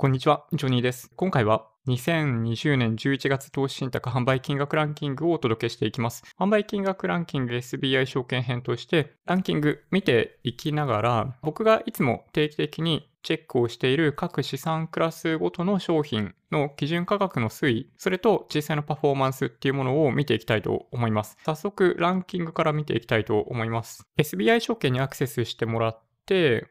こんにちは、ジョニーです。今回は2020年11月投資信託販売金額ランキングをお届けしていきます。販売金額ランキング SBI 証券編としてランキング見ていきながら僕がいつも定期的にチェックをしている各資産クラスごとの商品の基準価格の推移、それと実際のパフォーマンスっていうものを見ていきたいと思います。早速ランキングから見ていきたいと思います。SBI 証券にアクセスしてもらって、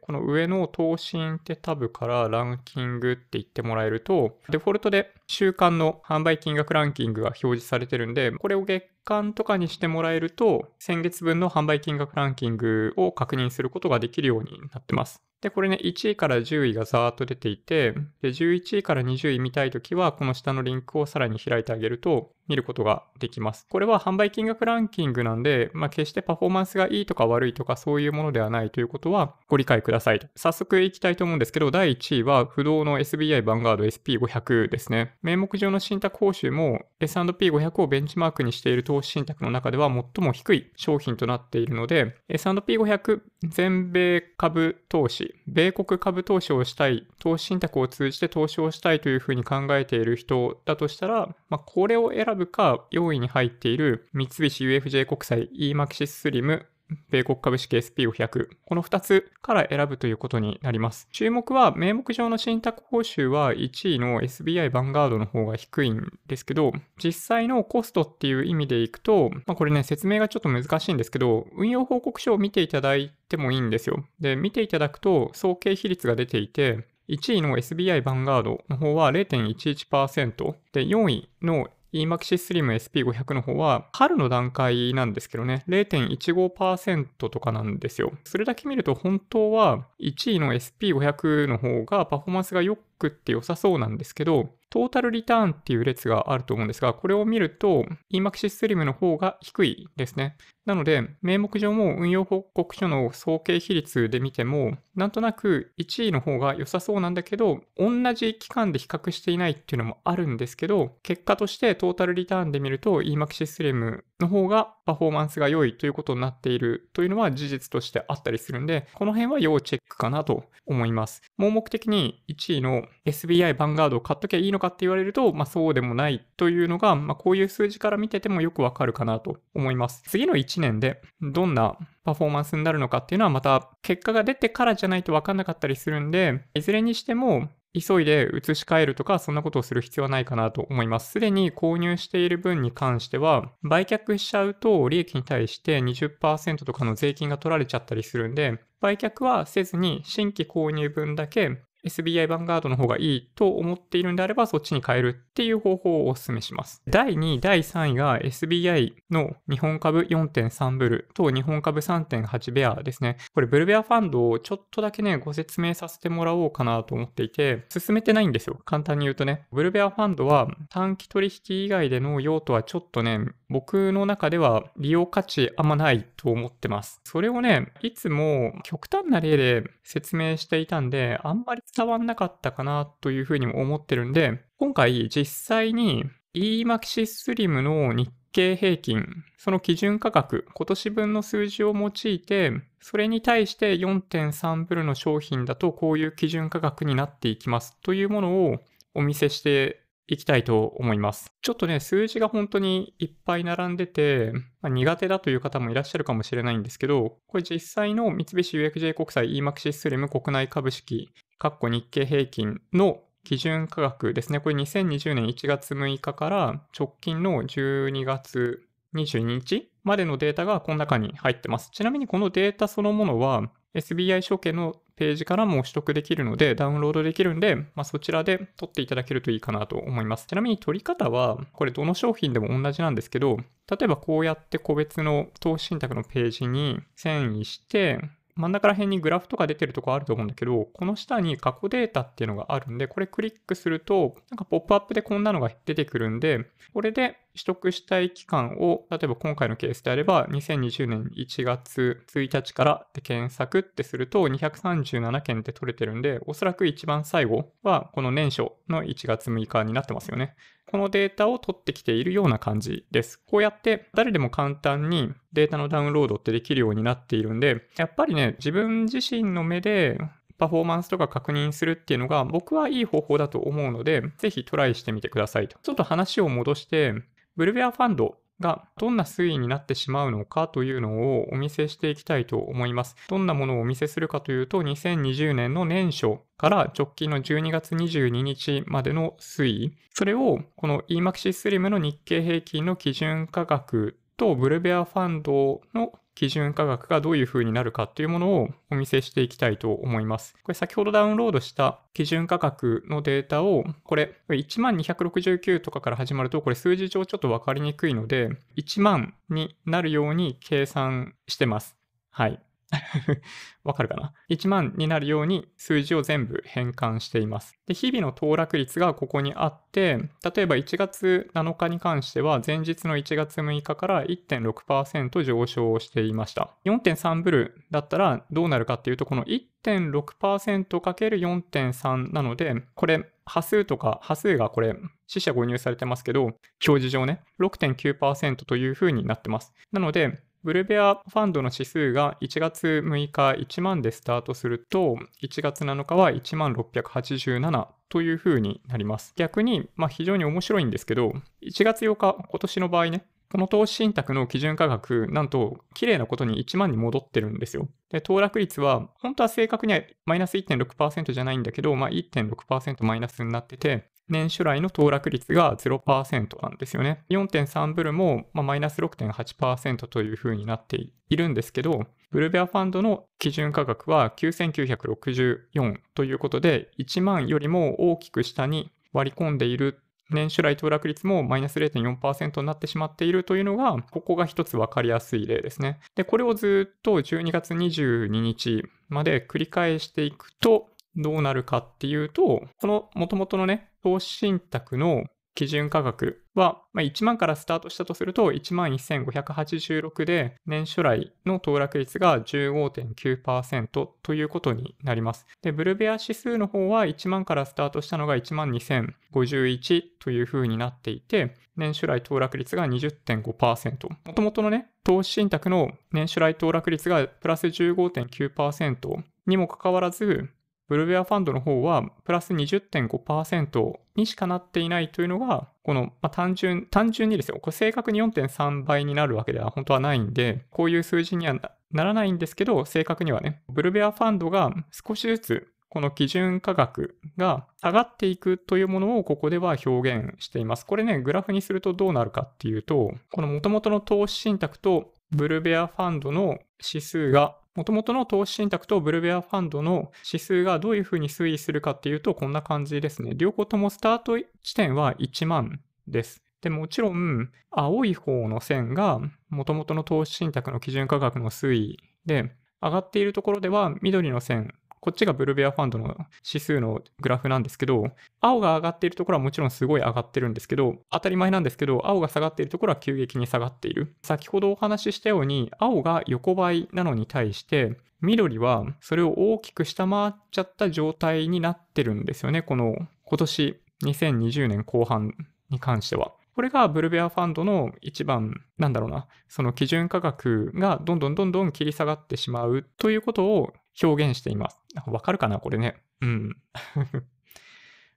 この上の投信ってタブからランキングって言ってもらえると、デフォルトで週間の販売金額ランキングが表示されてるんで、これを月間とかにしてもらえると、先月分の販売金額ランキングを確認することができるようになってます。で、これね、1位から10位がざーっと出ていて、で、11位から20位見たいときは、この下のリンクをさらに開いてあげると、見ることができます。これは販売金額ランキングなんで、まあ、決してパフォーマンスがいいとか悪いとかそういうものではないということはご理解ください。早速いきたいと思うんですけど、第1位は不動の SBI バンガード SP500 ですね。名目上の信託報酬も S&P500 をベンチマークにしている投資信託の中では最も低い商品となっているので、S&P500 全米株投資、米国株投資をしたい、投資信託を通じて投資をしたいというふうに考えている人だとしたら、まあ、これを選ぶか、4位に入っている三菱 UFJ 国債 EMAXIS SLIM 米国株式 SP500。この2つから選ぶということになります。注目は、名目上の信託報酬は1位の SBI ヴァンガードの方が低いんですけど、実際のコストっていう意味でいくと、まあ、これね、説明がちょっと難しいんですけど、運用報告書を見ていただいてもいいんですよ。で、見ていただくと、総計比率が出ていて、1位の SBI ヴァンガードの方は0.11%で、4位の EMAXI Slim SP500 の方は春の段階なんですけどね、0.15%とかなんですよ。それだけ見ると本当は1位の SP500 の方がパフォーマンスが良くって良さそうなんですけど、トータルリターンっていう列があると思うんですが、これを見ると EMAXISSlim の方が低いですね。なので、名目上も運用報告書の総計比率で見ても、なんとなく1位の方が良さそうなんだけど、同じ期間で比較していないっていうのもあるんですけど、結果としてトータルリターンで見ると EMAXI Slim の方がパフォーマンスが良いということになっているというのは事実としてあったりするんで、この辺は要チェックかなと思います。盲目的に1位の SBI ヴァンガードを買っときゃいいのかって言われると、まあそうでもないというのが、まあこういう数字から見ててもよくわかるかなと思います。次の1年でどんなパフォーマンスになるのかっていうのはまた結果が出てからじゃないとわかんなかったりするんで、いずれにしても急いで移し替えるとか、そんなことをする必要はないかなと思います。すでに購入している分に関しては、売却しちゃうと利益に対して20%とかの税金が取られちゃったりするんで、売却はせずに新規購入分だけ SBI ヴァンガードの方がいいと思っているんであれば、そっちに変えるっていう方法をお勧めします。第2位、第3位が SBI の日本株4.3ブルと日本株3.8ベアですね。これブルベアファンドをちょっとだけね、ご説明させてもらおうかなと思っていて、進めてないんですよ。簡単に言うとね。ブルベアファンドは短期取引以外での用途はちょっとね、僕の中では利用価値あんまないと思ってます。それをね、いつも極端な例で説明していたんで、あんまり伝わんなかったかなというふうにも思ってるんで、今回実際に EMAXI Slim の日経平均、その基準価格、今年分の数字を用いて、それに対して4.3ブルの商品だとこういう基準価格になっていきますというものをお見せしていきたいと思います。ちょっとね、数字が本当にいっぱい並んでて、まあ、苦手だという方もいらっしゃるかもしれないんですけど、これ実際の三菱 UFJ 国債 EMAXI SLIM 国内株式、括弧日経平均の基準価格ですね。これ2020年1月6日から直近の12月22日までのデータがこの中に入ってます。ちなみにこのデータそのものは SBI 証券のページからも取得できるので、ダウンロードできるんで、まあ、そちらで取っていただけるといいかなと思います。ちなみに取り方は、これどの商品でも同じなんですけど、例えばこうやって個別の投資信託のページに遷移して、真ん中ら辺にグラフとか出てるとこあると思うんだけど、この下に過去データっていうのがあるんで、これクリックすると、なんかポップアップでこんなのが出てくるんで、これで取得したい期間を、例えば今回のケースであれば、2020年1月1日からで検索ってすると、237件って取れてるんで、おそらく一番最後は、この年初の1月6日になってますよね。このデータを取ってきているような感じです。こうやって誰でも簡単にデータのダウンロードってできるようになっているんで、やっぱりね、自分自身の目でパフォーマンスとか確認するっていうのが僕はいい方法だと思うので、ぜひトライしてみてくださいと。ちょっと話を戻して、ブルベアファンドがどんな推移になってしまうのかというのをお見せしていきたいと思います。どんなものをお見せするかというと、2020年の年初から直近の12月22日までの推移。それをこの EMAXI Slim の日経平均の基準価格とブルベアファンドの基準価格がどういう風になるかっていうものをお見せしていきたいと思います。これ先ほどダウンロードした基準価格のデータを、これ1269とかから始まると、これ数字上ちょっとわかりにくいので、1万になるように計算してます。はい。わかるかな ?1 万になるように数字を全部変換しています。で、日々の騰落率がここにあって、例えば1月7日に関しては前日の1月6日から1.6%上昇していました。4.3ブルだったらどうなるかっていうと、この 1.6%×4.3 なので、これ、波数とか、波数がこれ、死者誤入されてますけど、表示上ね、6.9%という風になってます。なので、ブルベアファンドの指数が1月6日1万でスタートすると、1月7日は1万687という風になります。逆に、まあ非常に面白いんですけど、1月8日、今年の場合ね、この投資信託の基準価格、なんと、綺麗なことに1万に戻ってるんですよ。で、騰落率は、本当は正確にはマイナス1.6%じゃないんだけど、まあ1.6%マイナスになってて、年初来の騰落率が0%なんですよね。4.3ブルも、マイナス6.8%という風になっているんですけど、ブルベアファンドの基準価格は9964ということで、1万よりも大きく下に割り込んでいる年初来騰落率もマイナス0.4%になってしまっているというのが、ここが一つ分かりやすい例ですね。で、これをずっと12月22日まで繰り返していくと、どうなるかっていうと、この元々のね、投資信託の基準価格は、まあ、1万からスタートしたとすると1万1586で年初来の騰落率が15.9%ということになります。で、ブルベア指数の方は1万からスタートしたのが1万2051という風になっていて、年初来騰落率が20.5%。もともとのね、投資信託の年初来騰落率がプラス15.9%にもかかわらず、ブルベアファンドの方はプラス20.5%にしかなっていないというのが、この、まあ、単純、単純にですよ、これ正確に4.3倍になるわけでは本当はないんで、こういう数字にはならないんですけど、正確にはね、ブルベアファンドが少しずつこの基準価格が下がっていくというものをここでは表現しています。これね、グラフにするとどうなるかっていうと、この元々の投資信託とブルベアファンドの指数が元々の投資信託とブルベアファンドの指数がどういうふうに推移するかっていうと、こんな感じですね。両方ともスタート地点は1万です。で、もちろん、青い方の線が元々の投資信託の基準価格の推移で、上がっているところでは緑の線こっちがブルベアファンドの指数のグラフなんですけど、青が上がっているところはもちろんすごい上がってるんですけど、当たり前なんですけど、青が下がっているところは急激に下がっている。先ほどお話ししたように、青が横ばいなのに対して、緑はそれを大きく下回っちゃった状態になってるんですよね。この今年2020年後半に関しては。これがブルベアファンドの一番、なんだろうな、その基準価格がどんどんどんどん切り下がってしまうということを表現しています。わかるかなこれね。うん。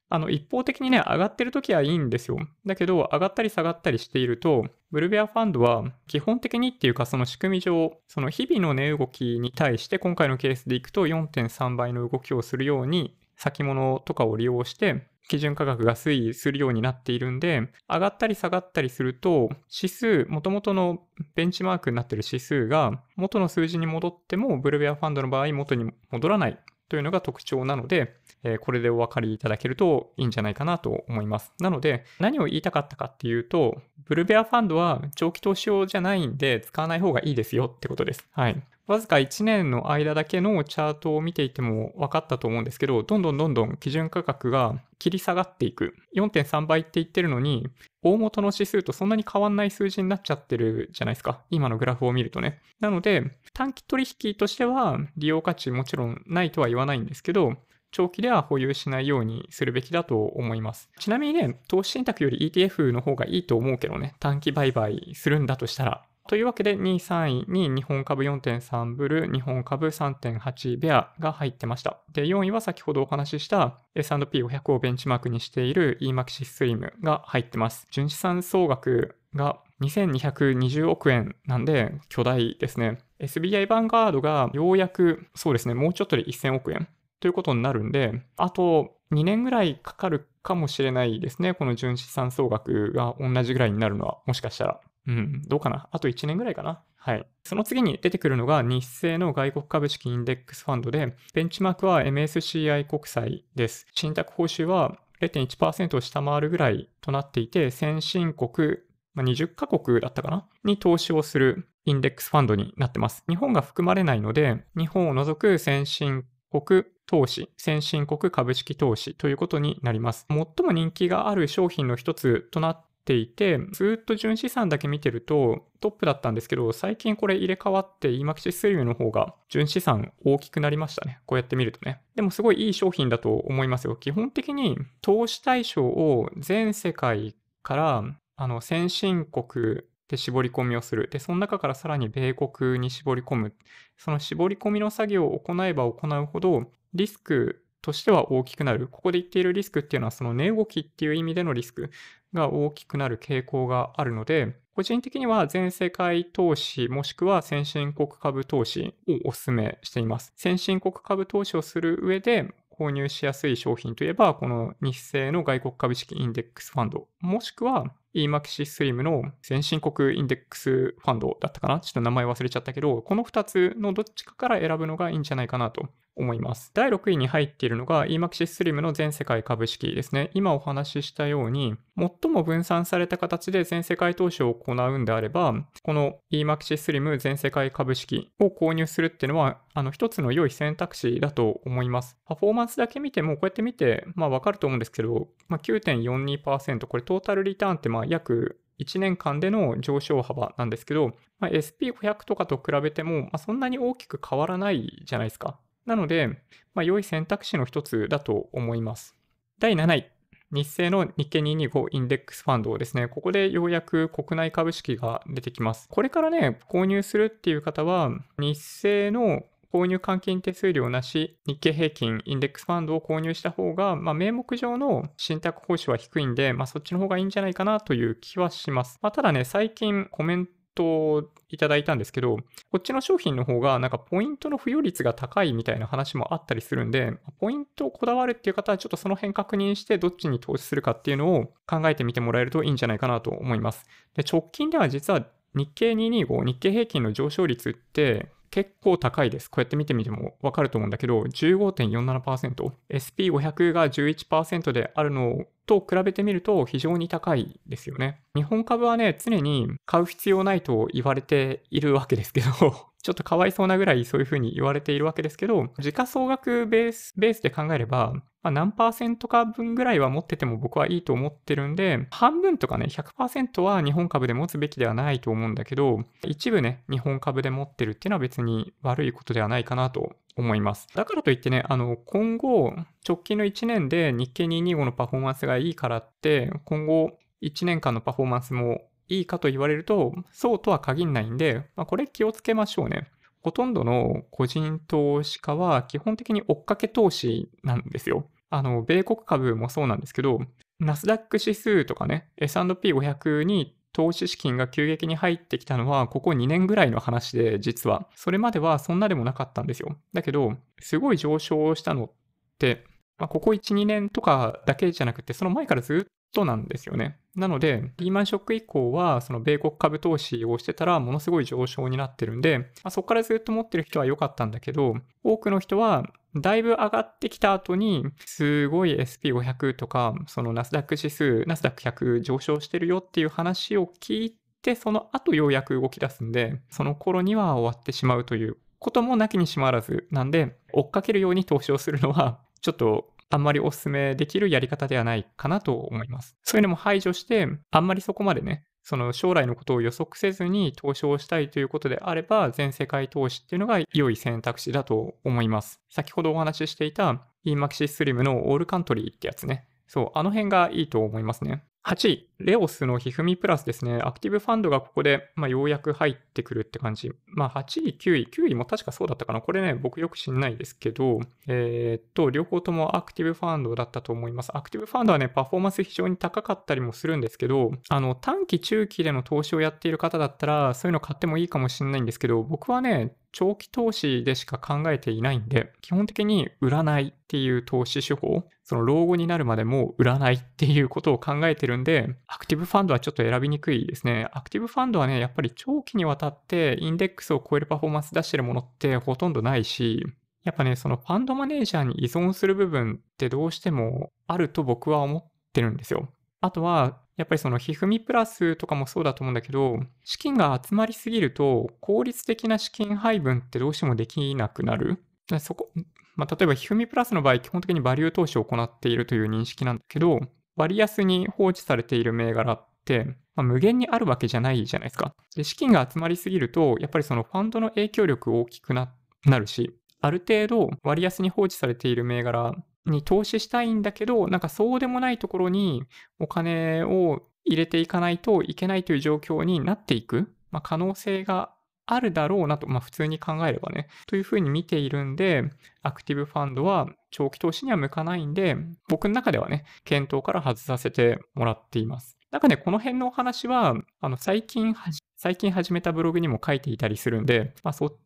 あの、一方的にね、上がってる時はいいんですよ。だけど、上がったり下がったりしていると、ブルベアファンドは基本的にっていうか、その仕組み上、その日々の値動きに対して、今回のケースでいくと4.3倍の動きをするように、先物とかを利用して、基準価格が推移するようになっているんで、上がったり下がったりすると、指数、元々のベンチマークになっている指数が元の数字に戻っても、ブルベアファンドの場合元に戻らないというのが特徴なので、えこれでお分かりいただけるといいんじゃないかなと思います。なので、何を言いたかったかっていうと、ブルベアファンドは長期投資用じゃないんで使わない方がいいですよってことです。はい。わずか1年の間だけのチャートを見ていても分かったと思うんですけど、どんどんどんどん基準価格が切り下がっていく。4.3倍って言ってるのに、大元の指数とそんなに変わんない数字になっちゃってるじゃないですか。今のグラフを見るとね。なので、短期取引としては利用価値もちろんないとは言わないんですけど、長期では保有しないようにするべきだと思います。ちなみにね、投資信託より ETF の方がいいと思うけどね、短期売買するんだとしたら。というわけで、2位、3位に日本株4.3ブル、日本株3.8ベアが入ってました。で、4位は先ほどお話しした S&P500 をベンチマークにしている EMAXI Slim が入ってます。純資産総額が2220億円なんで巨大ですね。SBI バンガードがようやくそうですね、もうちょっとで1000億円ということになるんで、あと2年ぐらいかかるかもしれないですね。この純資産総額が同じぐらいになるのは、もしかしたら。うん、どうかな？あと1年ぐらいかな？はい。その次に出てくるのが日清の外国株式インデックスファンドで、ベンチマークは MSCI 国債です。信託報酬は0.1%を下回るぐらいとなっていて、先進国、まあ、20カ国だったかな？に投資をするインデックスファンドになってます。日本が含まれないので、日本を除く先進国投資、先進国株式投資ということになります。最も人気がある商品の一つとなっていて、ずっと純資産だけ見てるとトップだったんですけど、最近これ入れ替わって EMAXI スリムの方が純資産大きくなりましたね。こうやって見るとね。でもすごいいい商品だと思いますよ。基本的に投資対象を全世界からあの先進国で絞り込みをする。で、その中からさらに米国に絞り込む。その絞り込みの作業を行えば行うほど、リスクとしては大きくなる。ここで言っているリスクっていうのは、その値動きっていう意味でのリスクが大きくなる傾向があるので、個人的には全世界投資もしくは先進国株投資をお勧めしています。先進国株投資をする上で購入しやすい商品といえば、この日清の外国株式インデックスファンド、もしくは EMAXI Slim の先進国インデックスファンドだったかな？ちょっと名前忘れちゃったけど、この2つのどっちかから選ぶのがいいんじゃないかなと思います。第6位に入っているのが EMAXI Slim の全世界株式ですね。今お話ししたように、最も分散された形で全世界投資を行うんであれば、この EMAXI Slim 全世界株式を購入するっていうのは、あの一つの良い選択肢だと思います。パフォーマンスだけ見ても、こうやって見て、まあわかると思うんですけど、まあ、9.42%、これトータルリターンってまあ約1年間での上昇幅なんですけど、まあ、SP500 とかと比べても、まあ、そんなに大きく変わらないじゃないですか。なので、まあ、良い選択肢の一つだと思います。第7位。日清の日経225インデックスファンドですね。ここでようやく国内株式が出てきます。これからね、購入するっていう方は、日清の購入換金手数料なし、日経平均インデックスファンドを購入した方が、まあ、名目上の信託報酬は低いんで、まあ、そっちの方がいいんじゃないかなという気はします。まあ、ただね、最近コメントいただいたんですけど、こっちの商品の方がなんかポイントの付与率が高いみたいな話もあったりするんで、ポイントをこだわるっていう方はちょっとその辺確認してどっちに投資するかっていうのを考えてみてもらえるといいんじゃないかなと思います。で直近では実は日経225、日経平均の上昇率って結構高いです。こうやって見てみてもわかると思うんだけど、15.47%、SP500 が11%であるのと比べてみると非常に高いですよね。日本株はね、常に買う必要ないと言われているわけですけど ちょっとかわいそうなぐらいそういうふうに言われているわけですけど、時価総額ベースベースで考えれば、まあ、何パーセントか分ぐらいは持ってても僕はいいと思ってるんで、半分とかね、100%は日本株で持つべきではないと思うんだけど、一部ね、日本株で持ってるっていうのは別に悪いことではないかなと思います。だからといってね、あの、今後、直近の1年で日経225のパフォーマンスがいいからって、今後1年間のパフォーマンスもいいかと言われると、そうとは限らないんで、まあ、これ気をつけましょうね。ほとんどの個人投資家は基本的に追っかけ投資なんですよ。あの、米国株もそうなんですけど、ナスダック指数とかね、S&P500 に投資資金が急激に入ってきたのは、ここ2年ぐらいの話で、実は。それまではそんなでもなかったんですよ。だけど、すごい上昇したのって、まあ、ここ1、2年とかだけじゃなくて、その前からずっとなんですよね。なので、リーマンショック以降は、その米国株投資をしてたら、ものすごい上昇になってるんで、まあ、そこからずっと持ってる人は良かったんだけど、多くの人は、だいぶ上がってきた後に、すごい SP500 とか、そのナスダック指数、ナスダック100上昇してるよっていう話を聞いて、その後ようやく動き出すんで、その頃には終わってしまうということもなきにしもあらずなんで、追っかけるように投資をするのは、ちょっとあんまりお勧めできるやり方ではないかなと思います。そういうのも排除して、あんまりそこまでね、その将来のことを予測せずに投資をしたいということであれば、全世界投資っていうのが良い選択肢だと思います。先ほどお話ししていた EMAXI Slim のオールカントリーってやつね。そう、あの辺がいいと思いますね。8位、レオスのひふみプラスですね、アクティブファンドがここで、まあ、ようやく入ってくるって感じ。まあ、8位、9位、9位も確かそうだったかな。これね、僕よく知んないですけど、えー、っと、両方ともアクティブファンドだったと思います。アクティブファンドはね、パフォーマンス非常に高かったりもするんですけど、あの、短期、中期での投資をやっている方だったら、そういうの買ってもいいかもしれないんですけど、僕はね、長期投資でしか考えていないんで、基本的に売らないっていう投資手法、その老後になるまでも売らないっていうことを考えてるんで、アクティブファンドはちょっと選びにくいですね。アクティブファンドはね、やっぱり長期にわたってインデックスを超えるパフォーマンス出してるものってほとんどないし、やっぱね、そのファンドマネージャーに依存する部分ってどうしてもあると僕は思ってるんですよ。あとは、やっぱりそのひふみプラスとかもそうだと思うんだけど、資金が集まりすぎると、効率的な資金配分ってどうしてもできなくなる。そこ、まあ、例えばひふみプラスの場合、基本的にバリュー投資を行っているという認識なんだけど、割安に放置されている銘柄って、まあ、無限にあるわけじゃないじゃないですか。で、資金が集まりすぎると、やっぱりそのファンドの影響力大きくなるし、ある程度割安に放置されている銘柄に投資したいんだけど、なんかそうでもないところにお金を入れていかないといけないという状況になっていく、まあ、可能性があるだろうなと、まあ普通に考えればね、というふうに見ているんで、アクティブファンドは長期投資には向かないんで、僕の中ではね、検討から外させてもらっています。なんかね、この辺のお話は、あの、最近最近始めたブログにも書いていたりするんで、まあそっ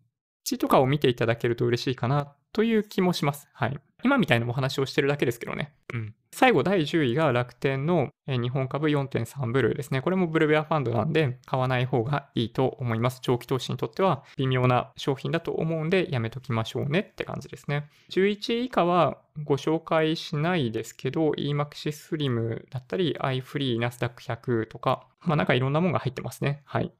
ちとかを見ていただけると嬉しいかなという気もします。はい。今みたいなお話をしてるだけですけどね。うん。最後、第10位が楽天の日本株4.3ブルーですね。これもブルベアファンドなんで、買わない方がいいと思います。長期投資にとっては微妙な商品だと思うんで、やめときましょうねって感じですね。11位以下はご紹介しないですけど、EMAXI Slim だったり、iFree、ナスダック100とか、まあなんかいろんなもんが入ってますね。はい。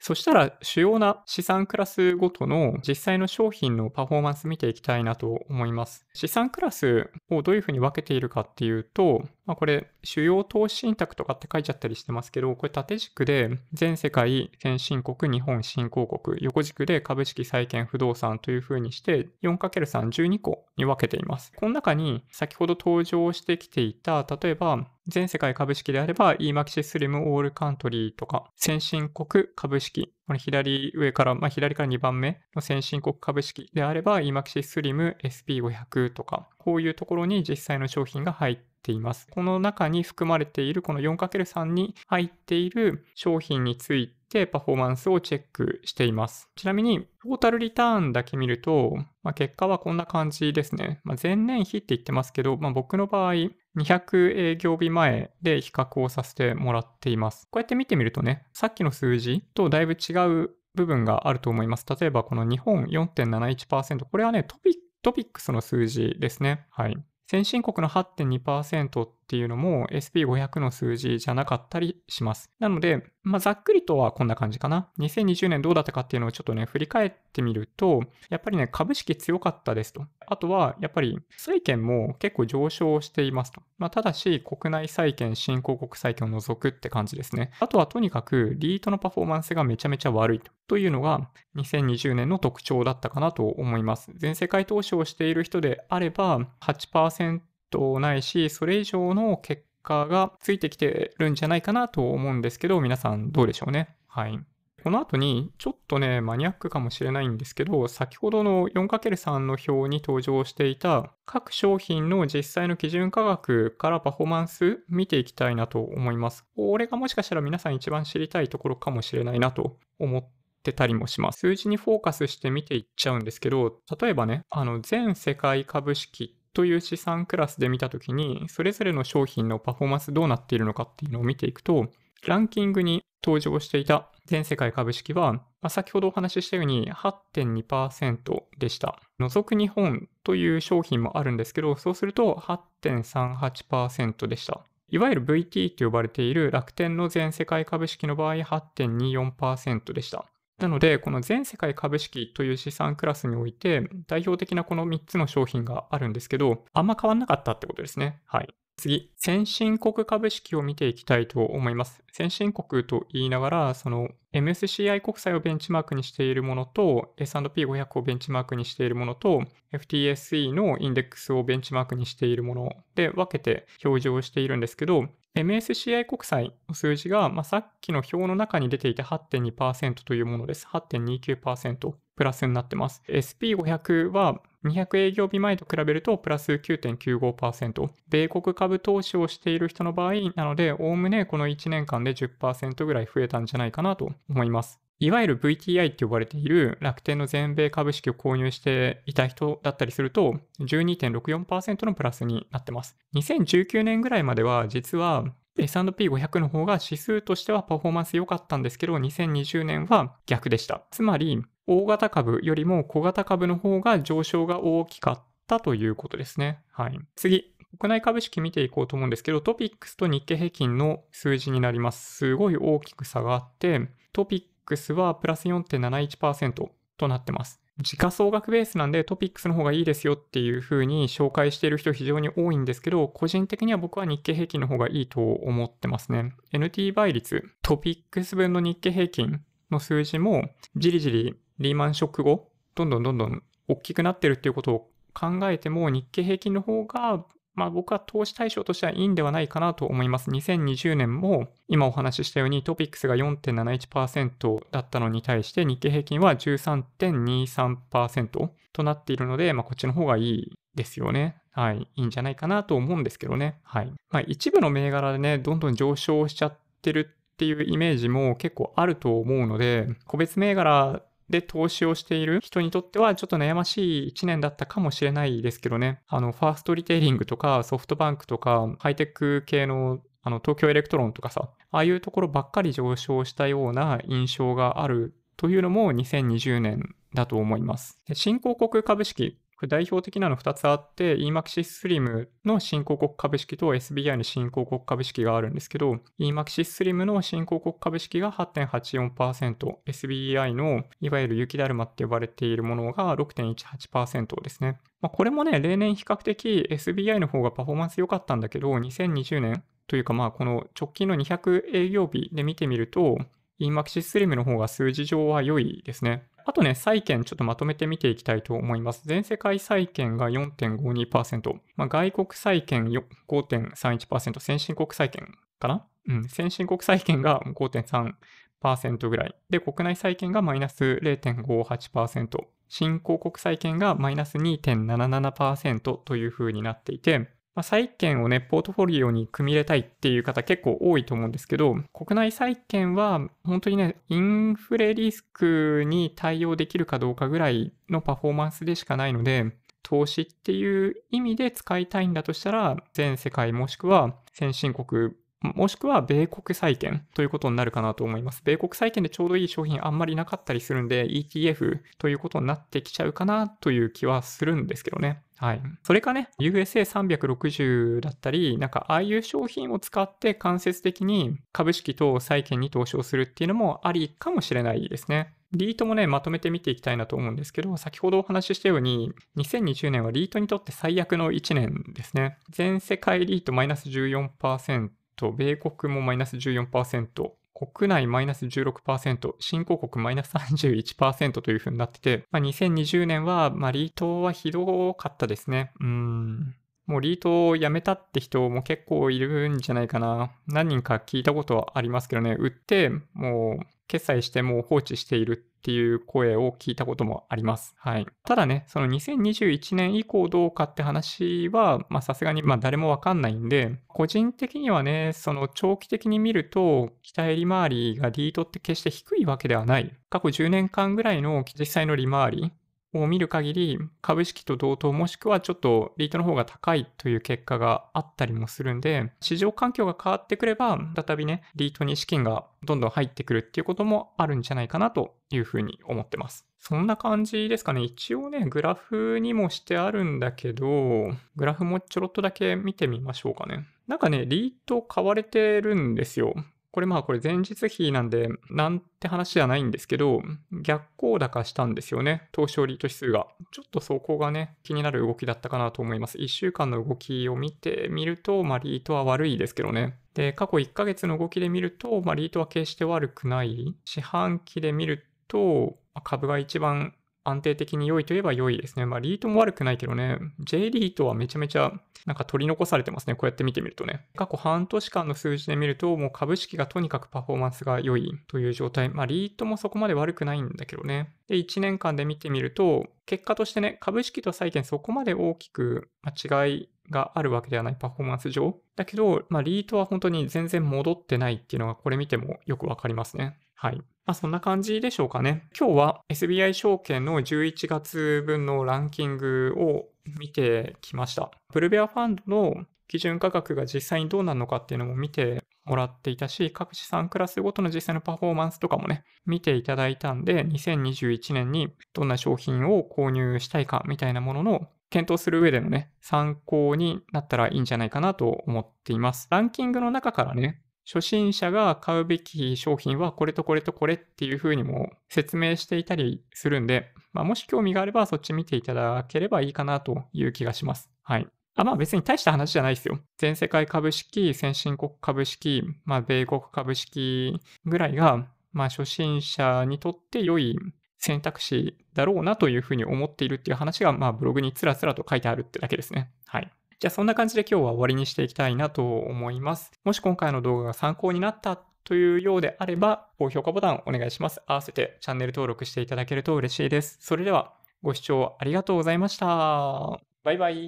そしたら主要な資産クラスごとの実際の商品のパフォーマンス見ていきたいなと思います。資産クラスをどういうふうに分けているかっていうと、まあ、これ主要投資信託とかって書いちゃったりしてますけど、これ縦軸で全世界先進国、日本新興国、横軸で株式債券不動産というふうにして 4×3、12個に分けています。この中に先ほど登場してきていた、例えば全世界株式であれば EMAXI SLIM オールカントリーとか先進国株式これ左上から、まあ、左から2番目の先進国株式であれば EMAXI SLIM SP500 とかこういうところに実際の商品が入っています。この中に含まれているこの 4×3 に入っている商品についてパフォーマンスをチェックしています。ちなみに、トータルリターンだけ見ると、まあ、結果はこんな感じですね。まあ、前年比って言ってますけど、まあ、僕の場合、200営業日前で比較をさせてもらっています。こうやって見てみるとね、さっきの数字とだいぶ違う部分があると思います。例えばこの日本4.71%、これはね、トピトピックスの数字ですね。はい。先進国の8.2%っていうのも SP500 の数字じゃなかったりします。なので、まあ、ざっくりとはこんな感じかな。2020年どうだったかっていうのをちょっとね、振り返ってみると、やっぱりね、株式強かったですと。あとは、やっぱり債券も結構上昇していますと。まあ、ただし、国内債券、新興国債券を除くって感じですね。あとはとにかく、リートのパフォーマンスがめちゃめちゃ悪いと。というのが、2020年の特徴だったかなと思います。全世界投資をしている人であれば、8%とないし、それ以上の結果がついてきてるんじゃないかなと思うんですけど、皆さんどうでしょうね。はい。この後に、ちょっとね、マニアックかもしれないんですけど、先ほどの 4×3 の表に登場していた各商品の実際の基準価格からパフォーマンス見ていきたいなと思います。これがもしかしたら皆さん一番知りたいところかもしれないなと思ってたりもします。数字にフォーカスして見ていっちゃうんですけど、例えばね、あの全世界株式という資産クラスで見たときに、それぞれの商品のパフォーマンスどうなっているのかっていうのを見ていくと、ランキングに登場していた全世界株式は、まあ、先ほどお話ししたように8.2%でした。除く日本という商品もあるんですけど、そうすると8.38%でした。いわゆる VT と呼ばれている楽天の全世界株式の場合8.24%でした。なので、この全世界株式という資産クラスにおいて、代表的なこの3つの商品があるんですけど、あんま変わんなかったってことですね。はい。次、先進国株式を見ていきたいと思います。先進国と言いながら、その MSCI 国債をベンチマークにしているものと、S&P500 をベンチマークにしているものと、FTSE のインデックスをベンチマークにしているもので分けて表示をしているんですけど、MSCI 国債の数字が、まあ、さっきの表の中に出ていた8.2%というものです。8.29%プラスになってます。SP500 は200営業日前と比べるとプラス9.95%。米国株投資をしている人の場合なので、おおむねこの1年間で10%ぐらい増えたんじゃないかなと思います。いわゆる VTI って呼ばれている楽天の全米株式を購入していた人だったりすると12.64%のプラスになってます。2019年ぐらいまでは実は S&P500 の方が指数としてはパフォーマンス良かったんですけど2020年は逆でした。つまり大型株よりも小型株の方が上昇が大きかったということですね。はい。次。国内株式見ていこうと思うんですけど、トピックスと日経平均の数字になります。すごい大きく差があって、トピックスはプラス4.71%となってます。時価総額ベースなんでトピックスの方がいいですよっていう風に紹介している人非常に多いんですけど、個人的には僕は日経平均の方がいいと思ってますね。NT 倍率、トピックス分の日経平均の数字もじりじりリーマンショック後、どんどんどんどん大きくなってるっていうことを考えても、日経平均の方が、まあ僕は投資対象としてはいいんではないかなと思います。2020年も今お話ししたようにトピックスが4.71%だったのに対して日経平均は13.23%となっているので、まあこっちの方がいいですよね。はい。いいんじゃないかなと思うんですけどね。はい。まあ一部の銘柄でね、どんどん上昇しちゃってるっていうイメージも結構あると思うので、個別銘柄で投資をしている人にとってはちょっと悩ましい1年だったかもしれないですけどね。あの、ファーストリテイリングとかソフトバンクとかハイテク系のあの、東京エレクトロンとかさ、ああいうところばっかり上昇したような印象があるというのも2020年だと思います。新興国株式代表的なの2つあって、 eMAXIS Slim の新興国株式と SBI の新興国株式があるんですけど、EMAXIS SLIM の新興国株式が8.84%、SBI のいわゆる雪だるまって呼ばれているものが6.18%ですね。まあ、これもね、例年比較的 SBI の方がパフォーマンス良かったんだけど、2020年というかまあこの直近の200営業日で見てみると、EMAXIS SLIM の方が数字上は良いですね。あとね、債券ちょっとまとめて見ていきたいと思います。全世界債券が4.52%、まあ、外国債券5.31%、先進国債券かな？うん、先進国債券が5.3%ぐらい。で、国内債券がマイナス0.58%。新興国債券がマイナス2.77%という風になっていて、まあ、債券をね、ポートフォリオに組み入れたいっていう方結構多いと思うんですけど、国内債券は本当にね、インフレリスクに対応できるかどうかぐらいのパフォーマンスでしかないので、投資っていう意味で使いたいんだとしたら、全世界もしくは先進国もしくは米国債券ということになるかなと思います。米国債券でちょうどいい商品あんまりなかったりするんで ETF ということになってきちゃうかなという気はするんですけどね。はい。それかね、USA360 だったり、なんかああいう商品を使って間接的に株式と債券に投資をするっていうのもありかもしれないですね。リートもね、まとめて見ていきたいなと思うんですけど、先ほどお話ししたように、2020年はリートにとって最悪の1年ですね。全世界リートマイナス14%、米国もマイナス14%、国内マイナス16%、新興国マイナス31%というふうになってて、まあ、2020年は、まあ、リートはひどかったですね。うん。もうリートをやめたって人も結構いるんじゃないかな。何人か聞いたことはありますけどね、売って、もう決済してもう放置しているっていう声を聞いたこともあります。はい。ただね、その2021年以降どうかって話は、まあさすがにまあ誰もわかんないんで、個人的にはね、その長期的に見ると、期待利回りがリートって決して低いわけではない。過去10年間ぐらいの実際の利回りを見る限り、株式と同等もしくはちょっとリートの方が高いという結果があったりもするんで、市場環境が変わってくれば、再びね、リートに資金がどんどん入ってくるっていうこともあるんじゃないかなというふうに思ってます。そんな感じですかね。一応ね、グラフにもしてあるんだけど、グラフもちょろっとだけ見てみましょうかね。なんかね、リート買われてるんですよ。これまあこれ前日比なんで、なんて話じゃないんですけど、逆行高したんですよね。東証リート指数が。ちょっとそこがね、気になる動きだったかなと思います。1週間の動きを見てみると、まあリートは悪いですけどね。で、過去1ヶ月の動きで見ると、まあリートは決して悪くない。四半期で見ると、株が一番安定的に良いといえば良いですね。まあ、リートも悪くないけどね、J リートはめちゃめちゃなんか取り残されてますね。こうやって見てみるとね。過去半年間の数字で見ると、もう株式がとにかくパフォーマンスが良いという状態。まあ、リートもそこまで悪くないんだけどね。で、1年間で見てみると、結果としてね、株式と債券そこまで大きく違いがあるわけではないパフォーマンス上。だけど、まあ、リートは本当に全然戻ってないっていうのがこれ見てもよくわかりますね。はい。まあ、そんな感じでしょうかね。今日は SBI 証券の11月分のランキングを見てきました。プルベアファンドの基準価格が実際にどうなるのかっていうのも見てもらっていたし、各資産クラスごとの実際のパフォーマンスとかもね、見ていただいたんで、2021年にどんな商品を購入したいかみたいなものの検討する上でのね、参考になったらいいんじゃないかなと思っています。ランキングの中からね、初心者が買うべき商品はこれとこれとこれっていう風にも説明していたりするんで、まあ、もし興味があればそっち見ていただければいいかなという気がします。はい。あまあ別に大した話じゃないですよ。全世界株式、先進国株式、まあ米国株式ぐらいが、まあ初心者にとって良い選択肢だろうなというふうに思っているっていう話が、まあブログにつらつらと書いてあるってだけですね。はい。じゃあそんな感じで今日は終わりにしていきたいなと思います。もし今回の動画が参考になったというようであれば、高評価ボタンお願いします。合わせてチャンネル登録していただけると嬉しいです。それではご視聴ありがとうございました。バイバイ。